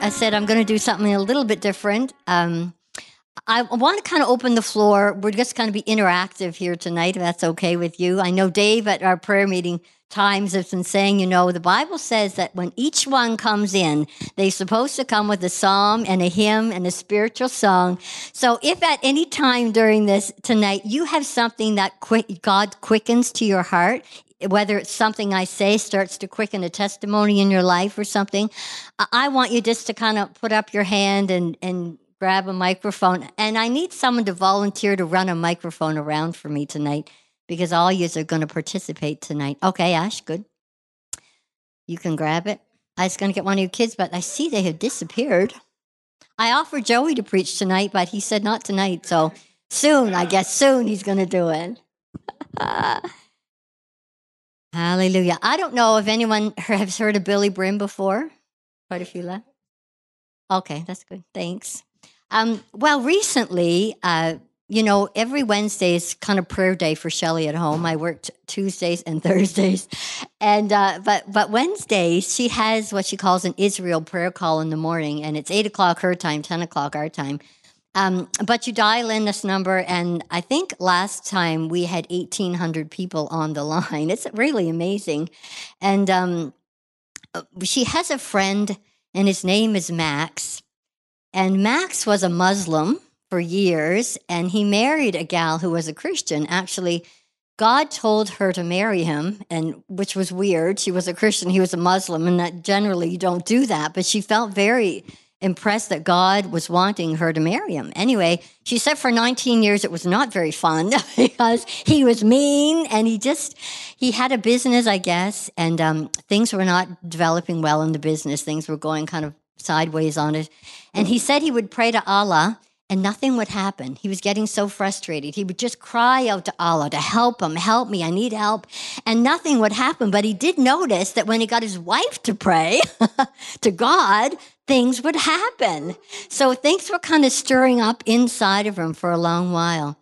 I said I'm going to do something a little bit different. Um, I want to kind of open the floor. We're just going to be interactive here tonight, if that's okay with you. I know Dave at our prayer meeting times has been saying, you know, the Bible says that when each one comes in, they're supposed to come with a psalm and a hymn and a spiritual song. So if at any time during this tonight you have something that quick, God quickens to your heart, whether it's something I say starts to quicken a testimony in your life or something, I want you just to kind of put up your hand and, and grab a microphone. And I need someone to volunteer to run a microphone around for me tonight because all yous are going to participate tonight. Okay, Ash, good. You can grab it. I was going to get one of your kids, but I see they have disappeared. I offered Joey to preach tonight, but he said not tonight. So soon, I guess soon he's going to do it. Hallelujah. I don't know if anyone has heard of Billye Brim before. Quite a few left. Okay, that's good. Thanks. Um, well, recently, uh, you know, every Wednesday is kind of prayer day for Shelly at home. I worked Tuesdays and Thursdays, and uh, but but Wednesdays she has what she calls an Israel prayer call in the morning, and it's eight o'clock her time, ten o'clock our time. Um, but you dial in this number, and I think last time we had 1,800 people on the line. It's really amazing. And um, uh, she has a friend, and his name is Max. And Max was a Muslim for years, and he married a gal who was a Christian. Actually, God told her to marry him, and which was weird. She was a Christian, he was a Muslim, and that generally you don't do that. But she felt very impressed that God was wanting her to marry him. Anyway, she said for 19 years it was not very fun because he was mean and he just he had a business, I guess, and um, things were not developing well in the business. Things were going kind of sideways on it. And he said he would pray to Allah and nothing would happen. He was getting so frustrated. He would just cry out to Allah to help him, help me, I need help. And nothing would happen. But he did notice that when he got his wife to pray to God, things would happen. So things were kind of stirring up inside of him for a long while.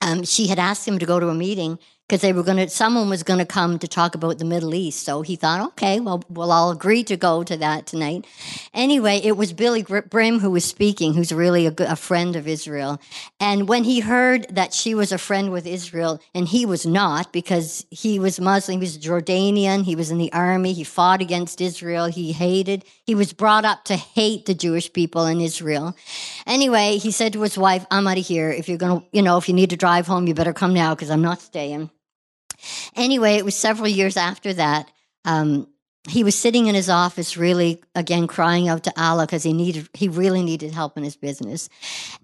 Um, she had asked him to go to a meeting because they were going to, someone was going to come to talk about the Middle East. So he thought, okay, well, we'll all agree to go to that tonight. Anyway, it was Billye Brim who was speaking, who's really a, a friend of Israel. And when he heard that she was a friend with Israel, and he was not because he was Muslim, he was Jordanian, he was in the army, he fought against Israel, he hated, he was brought up to hate the Jewish people in Israel. Anyway, he said to his wife, I'm out of here. If you're going to, you know, if you need to drive home, you better come now because I'm not staying. Anyway, it was several years after that. Um, he was sitting in his office, really again crying out to Allah because he needed, he really needed help in his business,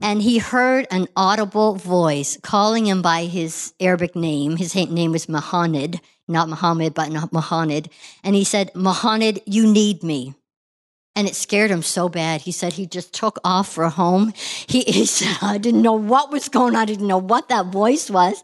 and he heard an audible voice calling him by his Arabic name. His name was Muhammad, not Muhammad, but not Muhammad, and he said, "Muhammad, you need me." And it scared him so bad. He said he just took off for home. He, he said, I didn't know what was going on. I didn't know what that voice was.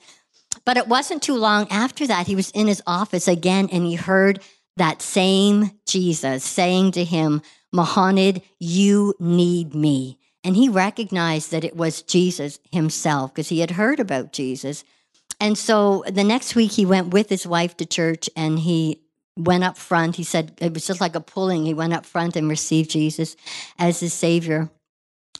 But it wasn't too long after that, he was in his office again and he heard that same Jesus saying to him, Muhammad, you need me. And he recognized that it was Jesus himself because he had heard about Jesus. And so the next week he went with his wife to church and he went up front. He said it was just like a pulling. He went up front and received Jesus as his savior.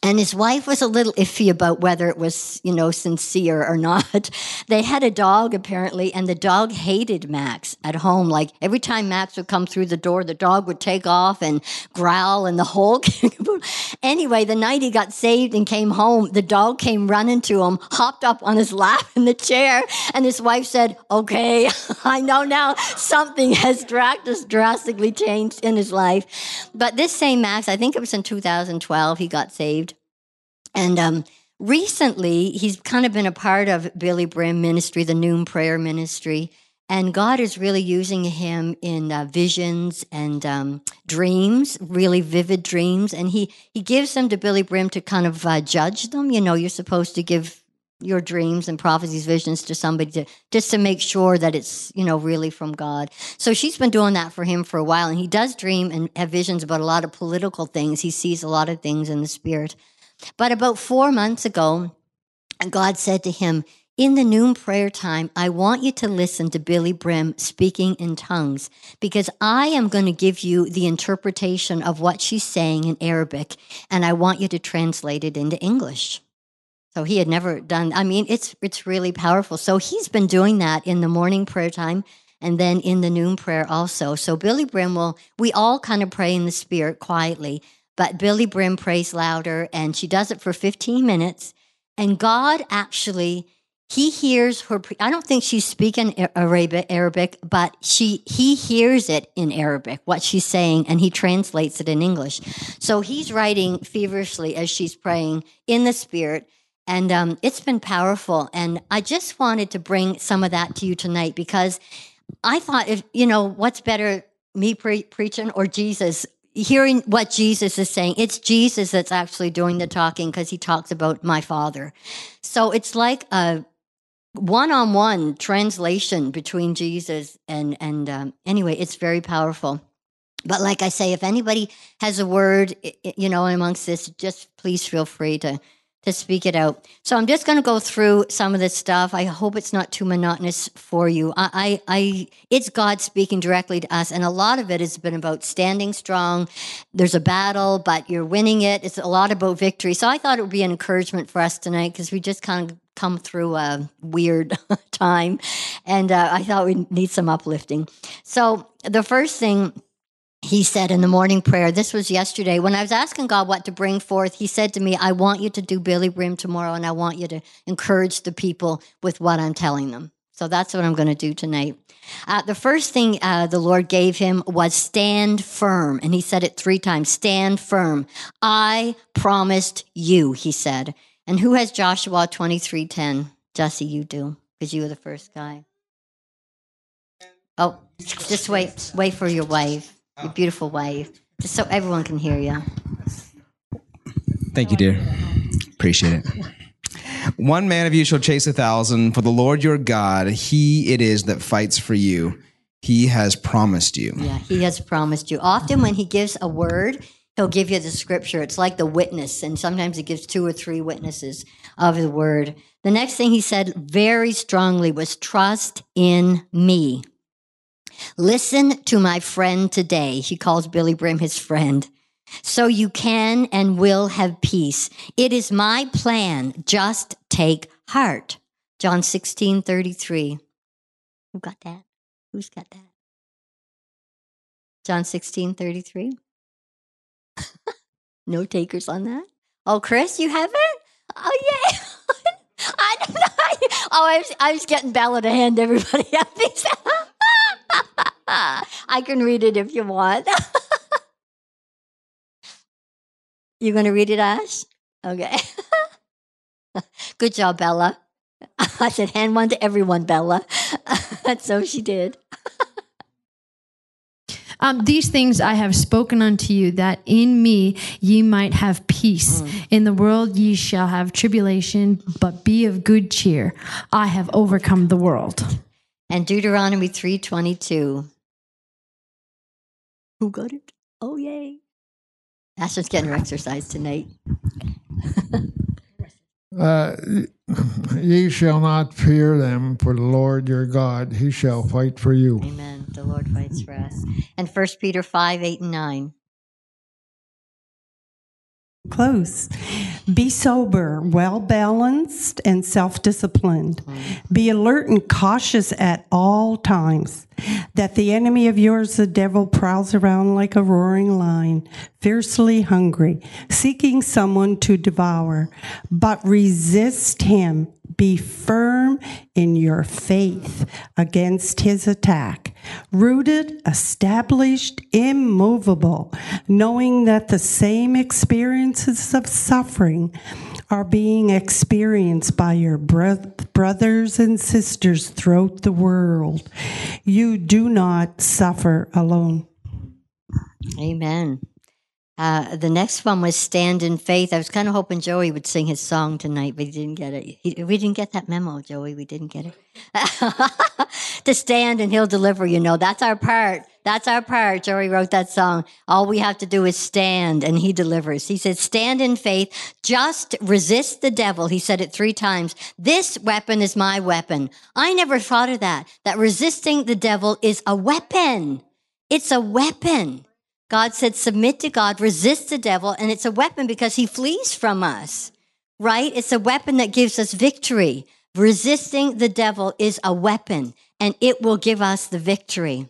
And his wife was a little iffy about whether it was, you know, sincere or not. They had a dog apparently, and the dog hated Max at home. Like every time Max would come through the door, the dog would take off and growl, and the whole. anyway, the night he got saved and came home, the dog came running to him, hopped up on his lap in the chair, and his wife said, "Okay, I know now something has drastically changed in his life." But this same Max, I think it was in 2012, he got saved. And um, recently, he's kind of been a part of Billye Brim ministry, the Noon Prayer Ministry. And God is really using him in uh, visions and um, dreams, really vivid dreams. And he, he gives them to Billye Brim to kind of uh, judge them. You know, you're supposed to give your dreams and prophecies, visions to somebody to, just to make sure that it's, you know, really from God. So she's been doing that for him for a while. And he does dream and have visions about a lot of political things. He sees a lot of things in the spirit. But about four months ago, God said to him, in the noon prayer time, I want you to listen to Billye Brim speaking in tongues because I am going to give you the interpretation of what she's saying in Arabic and I want you to translate it into English. So he had never done I mean it's it's really powerful. So he's been doing that in the morning prayer time and then in the noon prayer also. So Billye Brim will we all kind of pray in the spirit quietly, but Billye Brim prays louder and she does it for 15 minutes. And God actually he hears her pre- i don't think she's speaking arabic, arabic but she he hears it in arabic what she's saying and he translates it in english. So he's writing feverishly as she's praying in the spirit and um, it's been powerful. And i just wanted to bring some of that to you tonight because i thought if you know what's better me pre- preaching or jesus hearing what Jesus is saying. It's Jesus that's actually doing the talking because he talks about my father. So it's like a one-on-one translation between Jesus and and um, anyway, it's very powerful. But like I say, if anybody has a word, you know, amongst this, just please feel free to to speak it out. So I'm just going to go through some of this stuff. I hope it's not too monotonous for you. I, I, I, it's God speaking directly to us, and a lot of it has been about standing strong. There's a battle, but you're winning it. It's a lot about victory. So I thought it would be an encouragement for us tonight because we just kind of come through a weird time, and uh, I thought we need some uplifting. So the first thing he said in the morning prayer, this was yesterday, when I was asking God what to bring forth, he said to me, I want you to do Billye Brim tomorrow, and I want you to encourage the people with what I'm telling them. So that's what I'm going to do tonight. Uh, the first thing uh, the Lord gave him was stand firm. And he said it three times stand firm. I promised you, he said. And who has Joshua 23:10? Jesse, you do, because you were the first guy. Oh, just wait, wait for your wife, your beautiful wife, just so everyone can hear you. Thank you, dear. Appreciate it. One man of you shall chase a thousand, for the Lord your God, he it is that fights for you. He has promised you. Yeah, he has promised you. Often when he gives a word, he'll give you the scripture. It's like the witness, and sometimes he gives two or three witnesses of the word. The next thing he said very strongly was trust in me. Listen to my friend today. He calls Billye Brim his friend. So you can and will have peace. It is my plan. Just take heart. John 16, 33. Who got that? Who's got that? John 16, 33. no takers on that? Oh, Chris, you haven't? Oh, yeah. I don't know. Oh, I was, I was getting Bella to hand everybody out these. I can read it if you want. you going to read it, Ash? Okay. Good job, Bella. I said, hand one to everyone, Bella. so she did. Um, these things I have spoken unto you, that in me ye might have peace. Mm. In the world ye shall have tribulation, but be of good cheer. I have overcome the world. And Deuteronomy 3.22. Who got it? Oh, yay. Ashley's getting her exercise tonight. uh, ye shall not fear them, for the Lord your God, he shall fight for you. Amen. The Lord fights for us. And First Peter 5, 8, and 9. Close. Be sober, well balanced, and self disciplined. Be alert and cautious at all times. That the enemy of yours, the devil, prowls around like a roaring lion, fiercely hungry, seeking someone to devour. But resist him be firm in your faith against his attack, rooted, established, immovable, knowing that the same experiences of suffering are being experienced by your brothers and sisters throughout the world. You do not suffer alone. Amen. Uh, the next one was Stand in Faith. I was kind of hoping Joey would sing his song tonight, but he didn't get it. He, we didn't get that memo, Joey. We didn't get it. to stand and he'll deliver, you know. That's our part. That's our prayer. Joey wrote that song. All we have to do is stand and he delivers. He said, stand in faith. Just resist the devil. He said it three times. This weapon is my weapon. I never thought of that, that resisting the devil is a weapon. It's a weapon. God said, submit to God, resist the devil, and it's a weapon because he flees from us, right? It's a weapon that gives us victory. Resisting the devil is a weapon and it will give us the victory.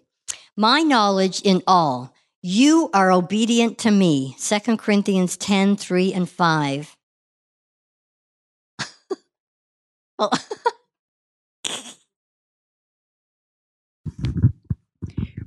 My knowledge in all, you are obedient to me. 2 Corinthians 10, 3 and 5. well,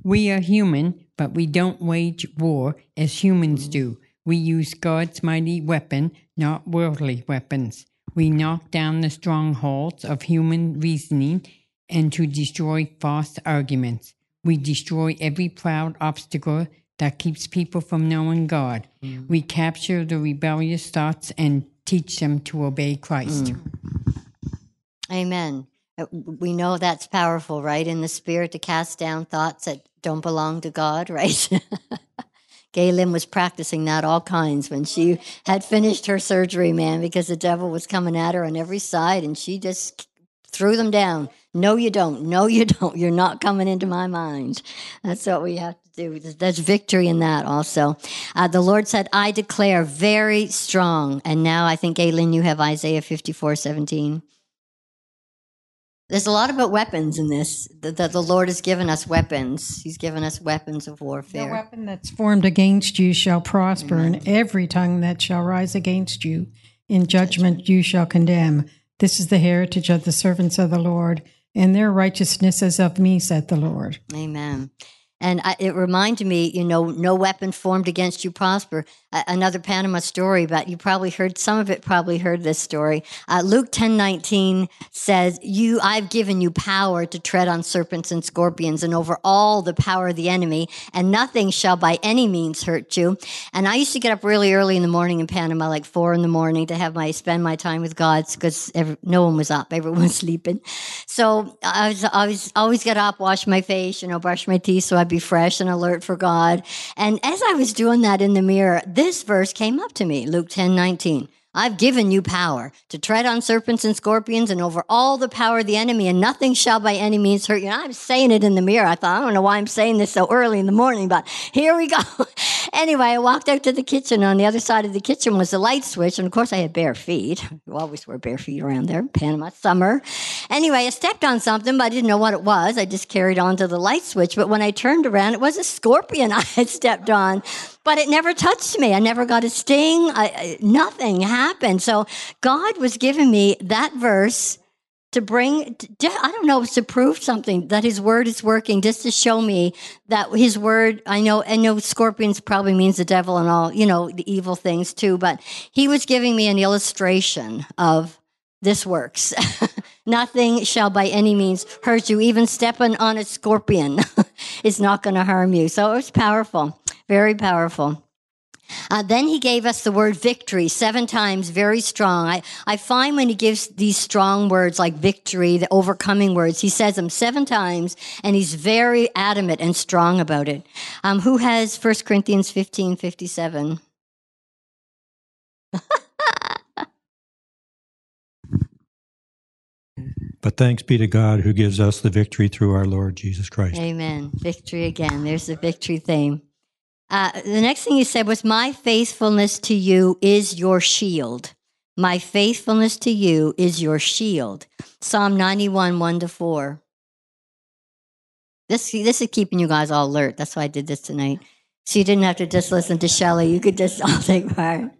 We are human, but we don't wage war as humans do. We use God's mighty weapon, not worldly weapons. We knock down the strongholds of human reasoning and to destroy false arguments. We destroy every proud obstacle that keeps people from knowing God. We capture the rebellious thoughts and teach them to obey Christ. Amen. Uh, We know that's powerful, right? In the spirit to cast down thoughts that don't belong to God, right? Galen was practicing that all kinds when she had finished her surgery, man, because the devil was coming at her on every side and she just threw them down. No, you don't. No, you don't. You're not coming into my mind. That's what we have to do. There's victory in that also. Uh, the Lord said, I declare very strong. And now I think, Galen, you have Isaiah 54 17. There's a lot about weapons in this. That that the Lord has given us weapons. He's given us weapons of warfare. The weapon that's formed against you shall prosper, and every tongue that shall rise against you in judgment you shall condemn. This is the heritage of the servants of the Lord, and their righteousness is of me, said the Lord. Amen. And I, it reminded me, you know, no weapon formed against you prosper. Another Panama story, but you probably heard some of it. Probably heard this story. Uh, Luke ten nineteen says, "You, I've given you power to tread on serpents and scorpions, and over all the power of the enemy, and nothing shall by any means hurt you." And I used to get up really early in the morning in Panama, like four in the morning, to have my spend my time with God because no one was up, everyone was sleeping. So I was, I was always get up, wash my face, you know, brush my teeth so I'd be fresh and alert for God. And as I was doing that in the mirror, this verse came up to me, Luke 10 19. I've given you power to tread on serpents and scorpions and over all the power of the enemy, and nothing shall by any means hurt you. And I'm saying it in the mirror. I thought, I don't know why I'm saying this so early in the morning, but here we go. anyway, I walked out to the kitchen. On the other side of the kitchen was the light switch. And of course, I had bare feet. You always wear bare feet around there, Panama summer. Anyway, I stepped on something, but I didn't know what it was. I just carried on to the light switch. But when I turned around, it was a scorpion I had stepped on but it never touched me. I never got a sting. I, nothing happened. So God was giving me that verse to bring, I don't know, to prove something that His word is working, just to show me that His word. I know, I know, scorpions probably means the devil and all, you know, the evil things too. But He was giving me an illustration of this works. Nothing shall by any means hurt you. Even stepping on a scorpion is not going to harm you. So it was powerful. Very powerful. Uh, then he gave us the word victory seven times, very strong. I, I find when he gives these strong words like victory, the overcoming words, he says them seven times and he's very adamant and strong about it. Um, who has 1 Corinthians 15 57? But thanks be to God who gives us the victory through our Lord Jesus Christ. Amen. Victory again. There's the victory theme. Uh, the next thing he said was, My faithfulness to you is your shield. My faithfulness to you is your shield. Psalm 91, 1 to 4. This, this is keeping you guys all alert. That's why I did this tonight. So you didn't have to just listen to Shelley. You could just all take part.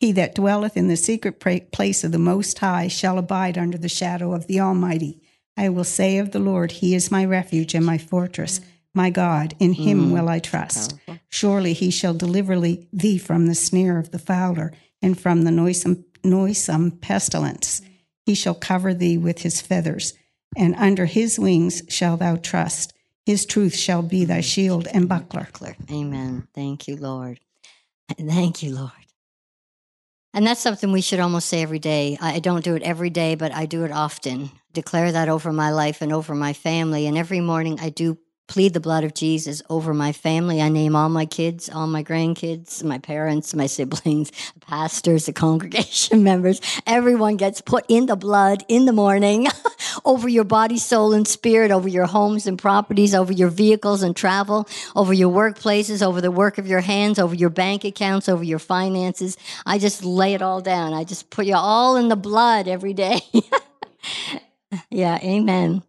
He that dwelleth in the secret place of the Most High shall abide under the shadow of the Almighty. I will say of the Lord, He is my refuge and my fortress, my God, in Him mm. will I trust. Surely He shall deliver thee from the snare of the fowler and from the noisome, noisome pestilence. He shall cover thee with His feathers, and under His wings shall thou trust. His truth shall be thy shield and buckler. Amen. Thank you, Lord. Thank you, Lord. And that's something we should almost say every day. I don't do it every day, but I do it often. declare that over my life and over my family. And every morning I do plead the blood of Jesus over my family. I name all my kids, all my grandkids, my parents, my siblings, the pastors, the congregation members. Everyone gets put in the blood in the morning over your body, soul, and spirit, over your homes and properties, over your vehicles and travel, over your workplaces, over the work of your hands, over your bank accounts, over your finances. I just lay it all down. I just put you all in the blood every day. yeah, amen.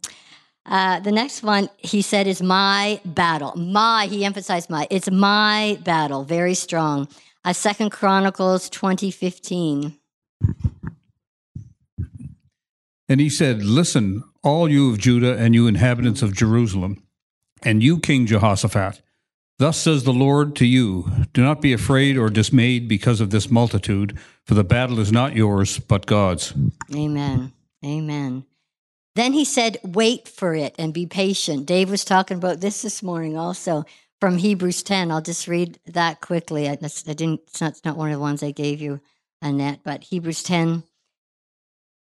Uh, the next one he said is my battle. My, he emphasized my. It's my battle. Very strong. Uh, Second Chronicles twenty fifteen. And he said, Listen, all you of Judah and you inhabitants of Jerusalem, and you, King Jehoshaphat, thus says the Lord to you Do not be afraid or dismayed because of this multitude, for the battle is not yours, but God's. Amen. Amen. Then he said, Wait for it and be patient. Dave was talking about this this morning also from Hebrews 10. I'll just read that quickly. I, I didn't, it's not, it's not one of the ones I gave you, Annette, but Hebrews 10,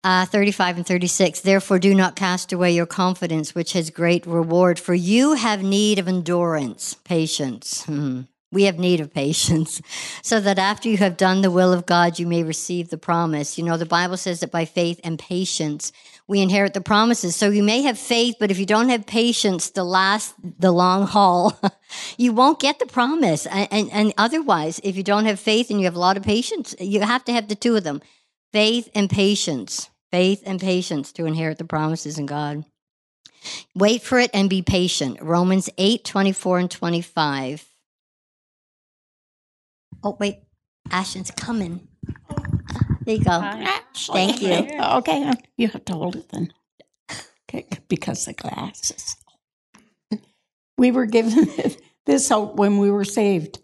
uh, 35 and 36. Therefore, do not cast away your confidence, which has great reward, for you have need of endurance, patience. Hmm. We have need of patience, so that after you have done the will of God, you may receive the promise. You know, the Bible says that by faith and patience, we inherit the promises. So you may have faith, but if you don't have patience to last the long haul, you won't get the promise. And, and, and otherwise, if you don't have faith and you have a lot of patience, you have to have the two of them faith and patience. Faith and patience to inherit the promises in God. Wait for it and be patient. Romans 8 24 and 25. Oh, wait. Ashton's coming. There you go. Thank you. Okay, uh, you have to hold it then. Okay, because the glasses. We were given this hope when we were saved.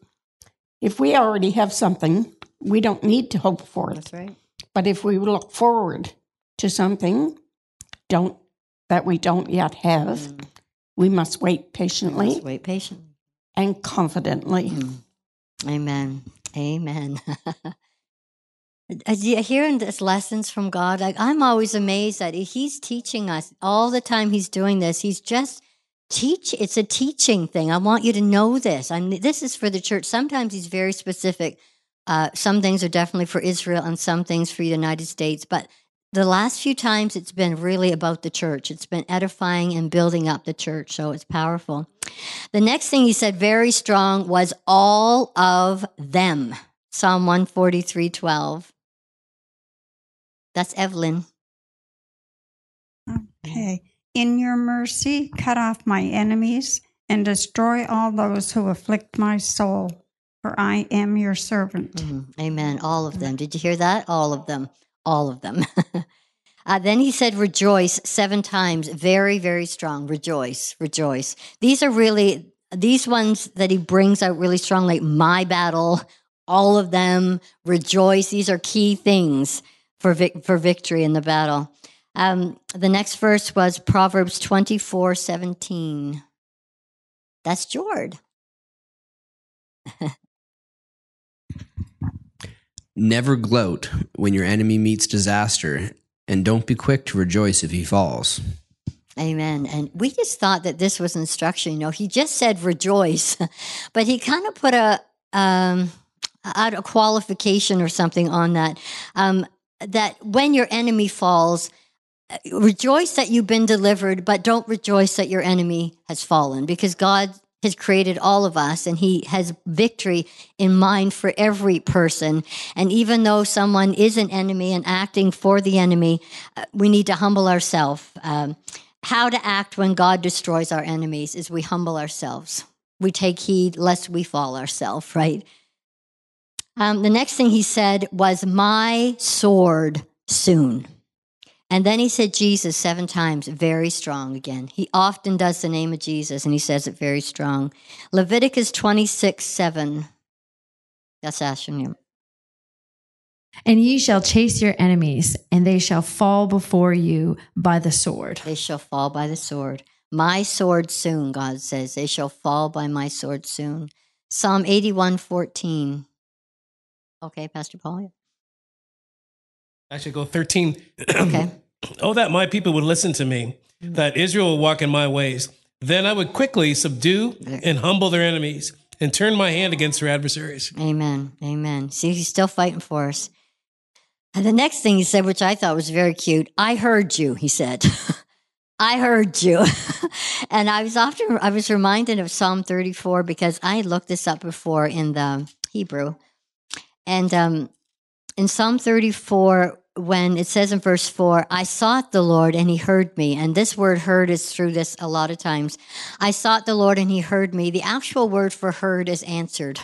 If we already have something, we don't need to hope for it. That's right. But if we look forward to something don't that we don't yet have, mm. we must wait patiently Let's wait patiently. and confidently. Mm. Amen. Amen. Hearing this lessons from God, like I'm always amazed that He's teaching us all the time. He's doing this. He's just teach. It's a teaching thing. I want you to know this. And this is for the church. Sometimes He's very specific. Uh, some things are definitely for Israel, and some things for the United States. But the last few times, it's been really about the church. It's been edifying and building up the church. So it's powerful. The next thing he said, very strong, was all of them. Psalm 143 12. That's Evelyn. Okay. In your mercy, cut off my enemies and destroy all those who afflict my soul, for I am your servant. Mhm. Amen. All of them. Did you hear that? All of them. All of them. uh, then he said, rejoice seven times. Very, very strong. Rejoice, rejoice. These are really, these ones that he brings out really strong, like my battle, all of them, rejoice. These are key things for, vic- for victory in the battle. Um, the next verse was Proverbs 24 17. That's Jord. Never gloat when your enemy meets disaster, and don't be quick to rejoice if he falls. Amen. And we just thought that this was instruction. You know, he just said rejoice, but he kind of put a um, a qualification or something on that. Um, that when your enemy falls, rejoice that you've been delivered, but don't rejoice that your enemy has fallen, because God has created all of us and he has victory in mind for every person. And even though someone is an enemy and acting for the enemy, uh, we need to humble ourselves. Um, how to act when God destroys our enemies is we humble ourselves. We take heed lest we fall ourselves, right? Um, the next thing he said was, My sword soon. And then he said Jesus seven times, very strong again. He often does the name of Jesus and he says it very strong. Leviticus 26 7. That's Ashton. And ye shall chase your enemies, and they shall fall before you by the sword. They shall fall by the sword. My sword soon, God says. They shall fall by my sword soon. Psalm 81 14. Okay, Pastor Paul. Actually, go 13. Okay. Oh, that my people would listen to me, that Israel would walk in my ways. Then I would quickly subdue and humble their enemies and turn my hand against their adversaries. Amen. Amen. See, he's still fighting for us. And the next thing he said, which I thought was very cute, I heard you, he said. I heard you. and I was often I was reminded of Psalm 34 because I looked this up before in the Hebrew. And um, in Psalm 34, when it says in verse 4, I sought the Lord and he heard me. And this word heard is through this a lot of times. I sought the Lord and he heard me. The actual word for heard is answered.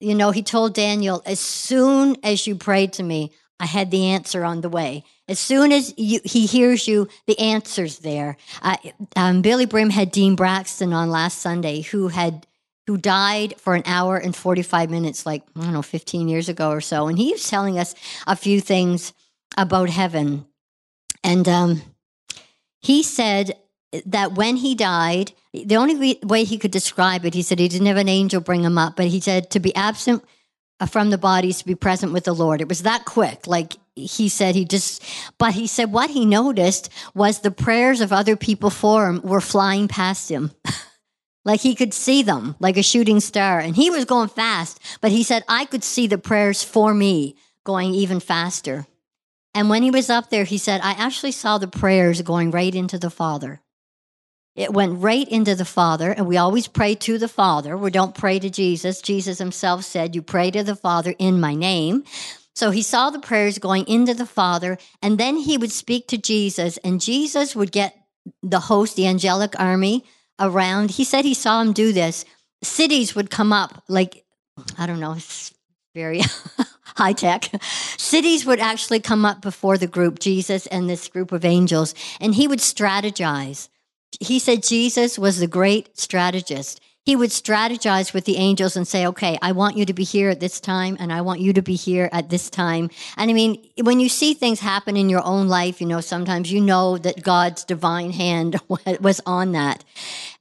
You know, he told Daniel, as soon as you prayed to me, I had the answer on the way. As soon as you, he hears you, the answer's there. Uh, um, Billye Brim had Dean Braxton on last Sunday, who had who died for an hour and 45 minutes, like, I don't know, 15 years ago or so. And he was telling us a few things about heaven. And um, he said that when he died, the only way he could describe it, he said he didn't have an angel bring him up, but he said to be absent uh, from the bodies to be present with the Lord. It was that quick. Like he said, he just, but he said what he noticed was the prayers of other people for him were flying past him. Like he could see them like a shooting star. And he was going fast, but he said, I could see the prayers for me going even faster. And when he was up there, he said, I actually saw the prayers going right into the Father. It went right into the Father, and we always pray to the Father. We don't pray to Jesus. Jesus himself said, You pray to the Father in my name. So he saw the prayers going into the Father, and then he would speak to Jesus, and Jesus would get the host, the angelic army around. He said he saw him do this. Cities would come up, like, I don't know, it's very high tech. Cities would actually come up before the group, Jesus and this group of angels, and he would strategize he said Jesus was the great strategist. He would strategize with the angels and say, okay, I want you to be here at this time, and I want you to be here at this time. And I mean, when you see things happen in your own life, you know, sometimes you know that God's divine hand was on that.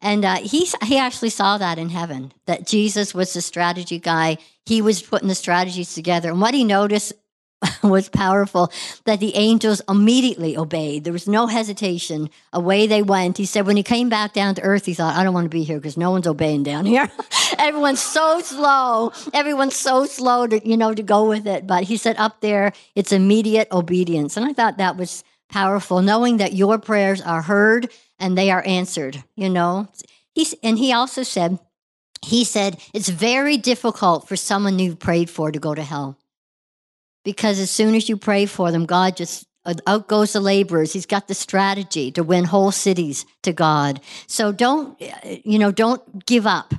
And uh, he, he actually saw that in heaven, that Jesus was the strategy guy. He was putting the strategies together. And what he noticed was powerful that the angels immediately obeyed. There was no hesitation. Away they went. He said when he came back down to earth, he thought, I don't want to be here because no one's obeying down here. Everyone's so slow. Everyone's so slow to, you know, to go with it. But he said up there, it's immediate obedience. And I thought that was powerful, knowing that your prayers are heard and they are answered, you know. He's, and he also said, he said, it's very difficult for someone you prayed for to go to hell because as soon as you pray for them, God just out goes the laborers. He's got the strategy to win whole cities to God. So don't, uh, you know, don't give up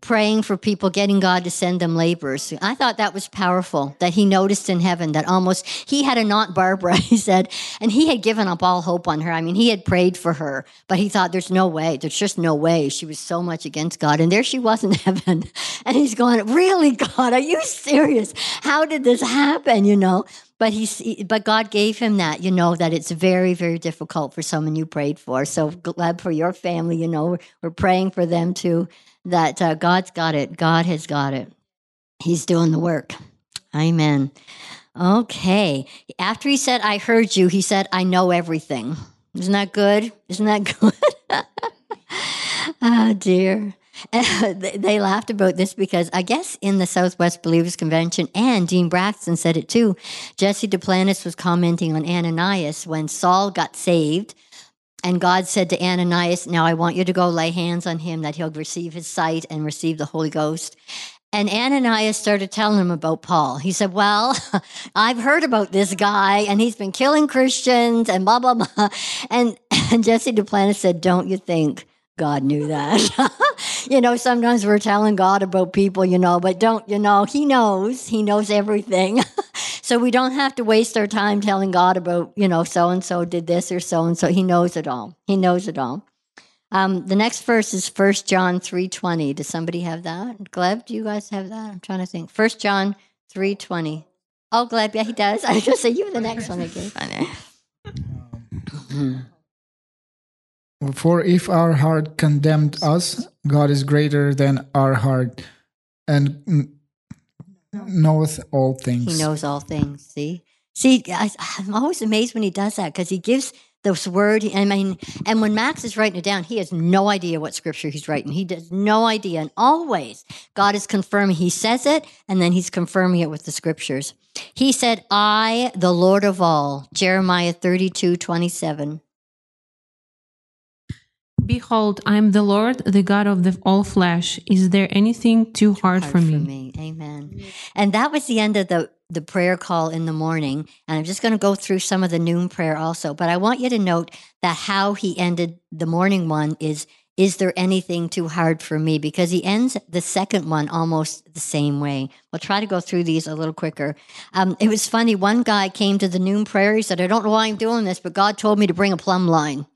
praying for people, getting God to send them laborers. I thought that was powerful that he noticed in heaven that almost he had a Aunt Barbara, he said, and he had given up all hope on her. I mean, he had prayed for her, but he thought there's no way, there's just no way. She was so much against God. And there she was in heaven. And he's going, Really, God, are you serious? How did this happen? You know? but he but God gave him that, you know, that it's very, very difficult for someone you prayed for. So glad for your family, you know, we're praying for them too that uh, God's got it. God has got it. He's doing the work. Amen. Okay. After he said, I heard you, he said, I know everything. Isn't that good? Isn't that good? oh, dear. they laughed about this because I guess in the Southwest Believers Convention, and Dean Braxton said it too. Jesse Duplantis was commenting on Ananias when Saul got saved and God said to Ananias, Now I want you to go lay hands on him that he'll receive his sight and receive the Holy Ghost. And Ananias started telling him about Paul. He said, Well, I've heard about this guy and he's been killing Christians and blah, blah, blah. And, and Jesse Duplantis said, Don't you think God knew that? you know, sometimes we're telling God about people, you know, but don't, you know, He knows. He knows everything. So we don't have to waste our time telling God about, you know, so and so did this or so and so. He knows it all. He knows it all. Um, the next verse is First John 3.20. Does somebody have that? Gleb, do you guys have that? I'm trying to think. First John 3.20. Oh, Gleb, yeah, he does. I was going to say, you're the next one again. For if our heart condemned us, God is greater than our heart and knoweth all things. He knows all things. See? See, I, I'm always amazed when he does that because he gives this word. I mean, and when Max is writing it down, he has no idea what scripture he's writing. He does no idea. And always God is confirming. He says it and then he's confirming it with the scriptures. He said, I, the Lord of all, Jeremiah 32, 27. Behold, I am the Lord, the God of the all flesh. Is there anything too hard, hard for for me? me. Amen. And that was the end of the the prayer call in the morning. And I'm just going to go through some of the noon prayer also. But I want you to note that how he ended the morning one is is there anything too hard for me? Because he ends the second one almost the same way. We'll try to go through these a little quicker. Um, it was funny. One guy came to the noon prayer. He said, I don't know why I'm doing this, but God told me to bring a plumb line.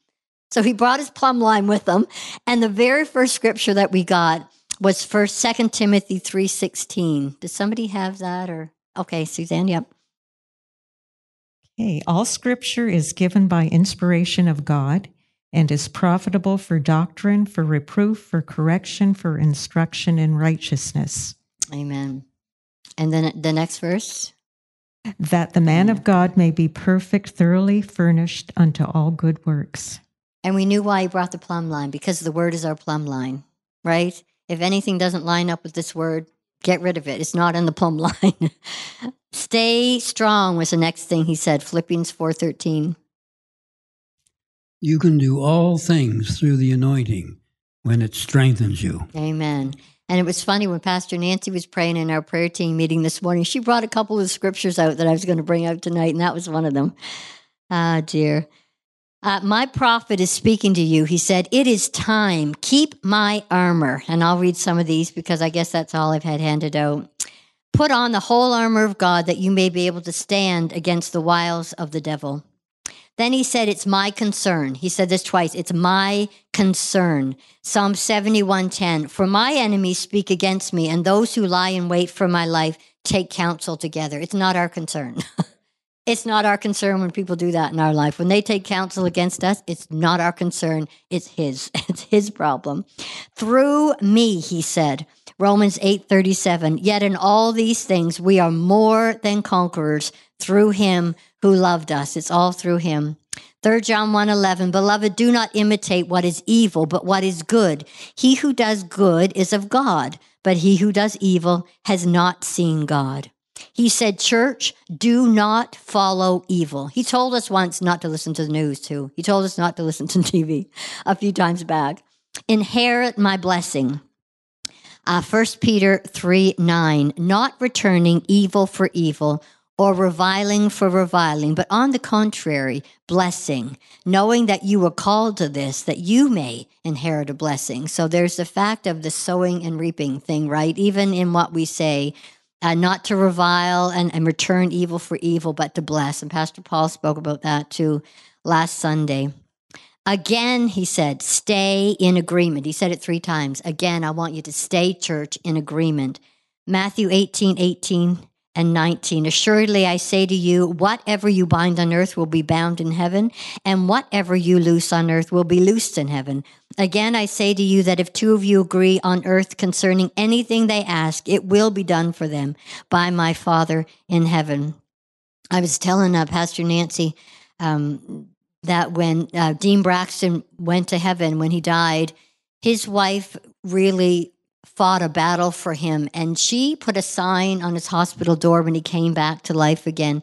So he brought his plumb line with him. And the very first scripture that we got was first Second Timothy 3.16. Does somebody have that or okay, Suzanne, yep. Okay, all scripture is given by inspiration of God and is profitable for doctrine, for reproof, for correction, for instruction in righteousness. Amen. And then the next verse. That the man of God may be perfect, thoroughly furnished unto all good works. And we knew why he brought the plumb line because the word is our plumb line, right? If anything doesn't line up with this word, get rid of it. It's not in the plumb line. Stay strong was the next thing he said, Philippians 4:13. You can do all things through the anointing when it strengthens you. Amen. And it was funny when Pastor Nancy was praying in our prayer team meeting this morning, she brought a couple of scriptures out that I was going to bring out tonight, and that was one of them. Ah, dear. Uh, my prophet is speaking to you. He said, It is time. Keep my armor. And I'll read some of these because I guess that's all I've had handed out. Put on the whole armor of God that you may be able to stand against the wiles of the devil. Then he said, It's my concern. He said this twice. It's my concern. Psalm 71:10. For my enemies speak against me, and those who lie in wait for my life take counsel together. It's not our concern. it's not our concern when people do that in our life. When they take counsel against us, it's not our concern. It's his. It's his problem. Through me, he said. Romans 8:37. Yet in all these things we are more than conquerors through him who loved us. It's all through him. 3 John 1:11 Beloved do not imitate what is evil but what is good he who does good is of God but he who does evil has not seen God he said church do not follow evil he told us once not to listen to the news too he told us not to listen to TV a few times back inherit my blessing uh, 1 Peter 3 9, not returning evil for evil or reviling for reviling, but on the contrary, blessing, knowing that you were called to this, that you may inherit a blessing. So there's the fact of the sowing and reaping thing, right? Even in what we say, uh, not to revile and, and return evil for evil, but to bless. And Pastor Paul spoke about that too last Sunday. Again, he said, stay in agreement. He said it three times. Again, I want you to stay, church, in agreement. Matthew 18, 18 and 19. Assuredly, I say to you, whatever you bind on earth will be bound in heaven, and whatever you loose on earth will be loosed in heaven. Again, I say to you that if two of you agree on earth concerning anything they ask, it will be done for them by my Father in heaven. I was telling uh, Pastor Nancy um, that when uh, Dean Braxton went to heaven, when he died, his wife really fought a battle for him. And she put a sign on his hospital door when he came back to life again.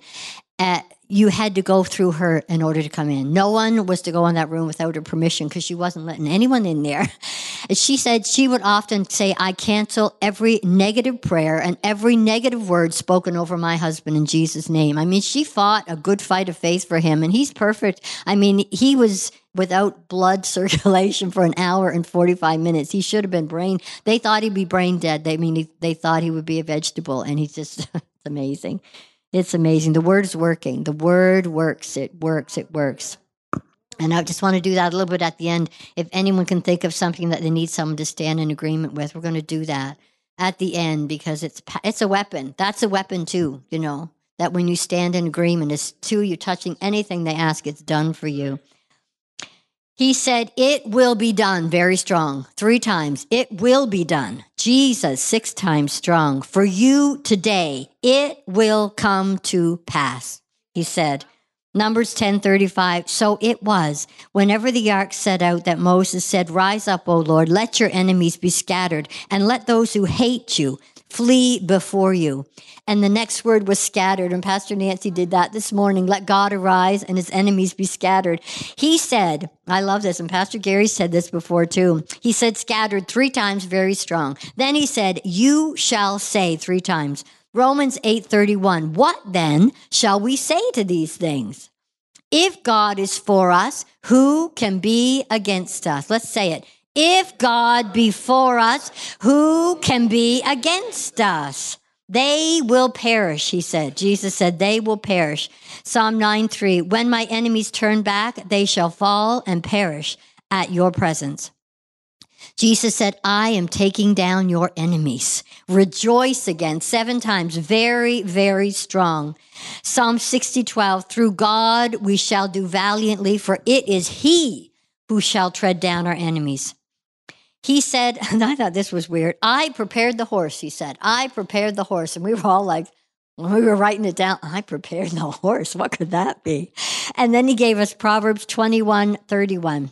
At, you had to go through her in order to come in. No one was to go in that room without her permission because she wasn't letting anyone in there. She said she would often say, I cancel every negative prayer and every negative word spoken over my husband in Jesus' name. I mean, she fought a good fight of faith for him, and he's perfect. I mean, he was without blood circulation for an hour and 45 minutes. He should have been brain. They thought he'd be brain dead. They I mean he, they thought he would be a vegetable, and he's just it's amazing. It's amazing. The word is working. The word works. It works. It works. And I just want to do that a little bit at the end. If anyone can think of something that they need someone to stand in agreement with, we're going to do that at the end because it's it's a weapon. That's a weapon too. You know that when you stand in agreement, it's two. You're touching anything they ask. It's done for you. He said, It will be done, very strong, three times. It will be done. Jesus, six times strong. For you today, it will come to pass. he said. Numbers 10:35 So it was whenever the ark set out that Moses said rise up O Lord let your enemies be scattered and let those who hate you flee before you. And the next word was scattered and Pastor Nancy did that this morning let God arise and his enemies be scattered. He said, I love this and Pastor Gary said this before too. He said scattered 3 times very strong. Then he said you shall say 3 times Romans 8:31 What then shall we say to these things? If God is for us, who can be against us? Let's say it. If God be for us, who can be against us? They will perish, he said. Jesus said, they will perish. Psalm 9 3 When my enemies turn back, they shall fall and perish at your presence. Jesus said, I am taking down your enemies. Rejoice again, seven times, very, very strong. Psalm 60, 12, through God we shall do valiantly, for it is He who shall tread down our enemies. He said, and I thought this was weird. I prepared the horse, he said. I prepared the horse. And we were all like, when we were writing it down, I prepared the horse. What could that be? And then he gave us Proverbs 21, 31.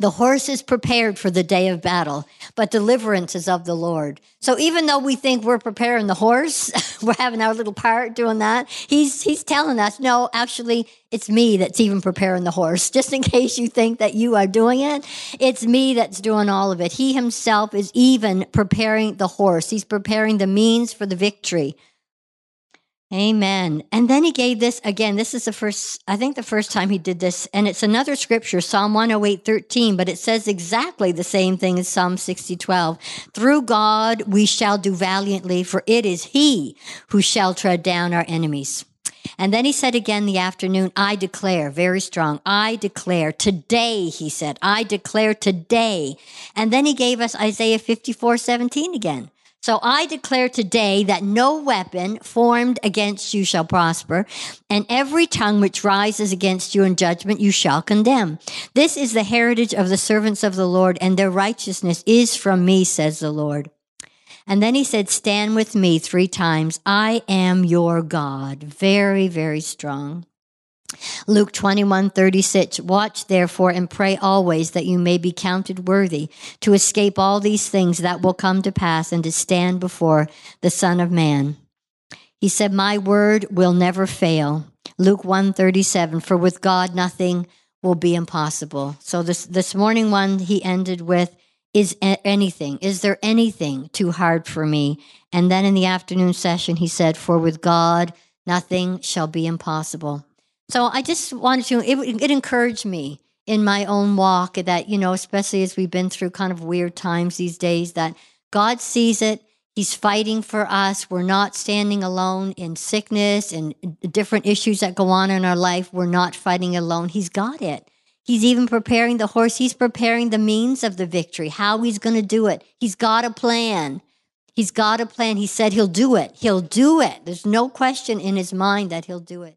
The horse is prepared for the day of battle, but deliverance is of the Lord. So even though we think we're preparing the horse, we're having our little part doing that, he's, he's telling us, no, actually, it's me that's even preparing the horse. Just in case you think that you are doing it, it's me that's doing all of it. He himself is even preparing the horse. He's preparing the means for the victory. Amen. And then he gave this again. This is the first, I think the first time he did this. And it's another scripture, Psalm 108, 13, but it says exactly the same thing as Psalm 60, 12. Through God we shall do valiantly, for it is he who shall tread down our enemies. And then he said again the afternoon, I declare, very strong, I declare today, he said, I declare today. And then he gave us Isaiah 54, 17 again. So I declare today that no weapon formed against you shall prosper, and every tongue which rises against you in judgment you shall condemn. This is the heritage of the servants of the Lord, and their righteousness is from me, says the Lord. And then he said, Stand with me three times. I am your God. Very, very strong. Luke 21, 36. Watch therefore and pray always that you may be counted worthy to escape all these things that will come to pass and to stand before the Son of Man. He said, My word will never fail. Luke 1, 37. For with God nothing will be impossible. So this, this morning one he ended with, is anything, is there anything too hard for me? And then in the afternoon session, he said, For with God, nothing shall be impossible. So I just wanted to, it, it encouraged me in my own walk that, you know, especially as we've been through kind of weird times these days, that God sees it. He's fighting for us. We're not standing alone in sickness and different issues that go on in our life. We're not fighting alone. He's got it. He's even preparing the horse. He's preparing the means of the victory, how he's going to do it. He's got a plan. He's got a plan. He said he'll do it. He'll do it. There's no question in his mind that he'll do it.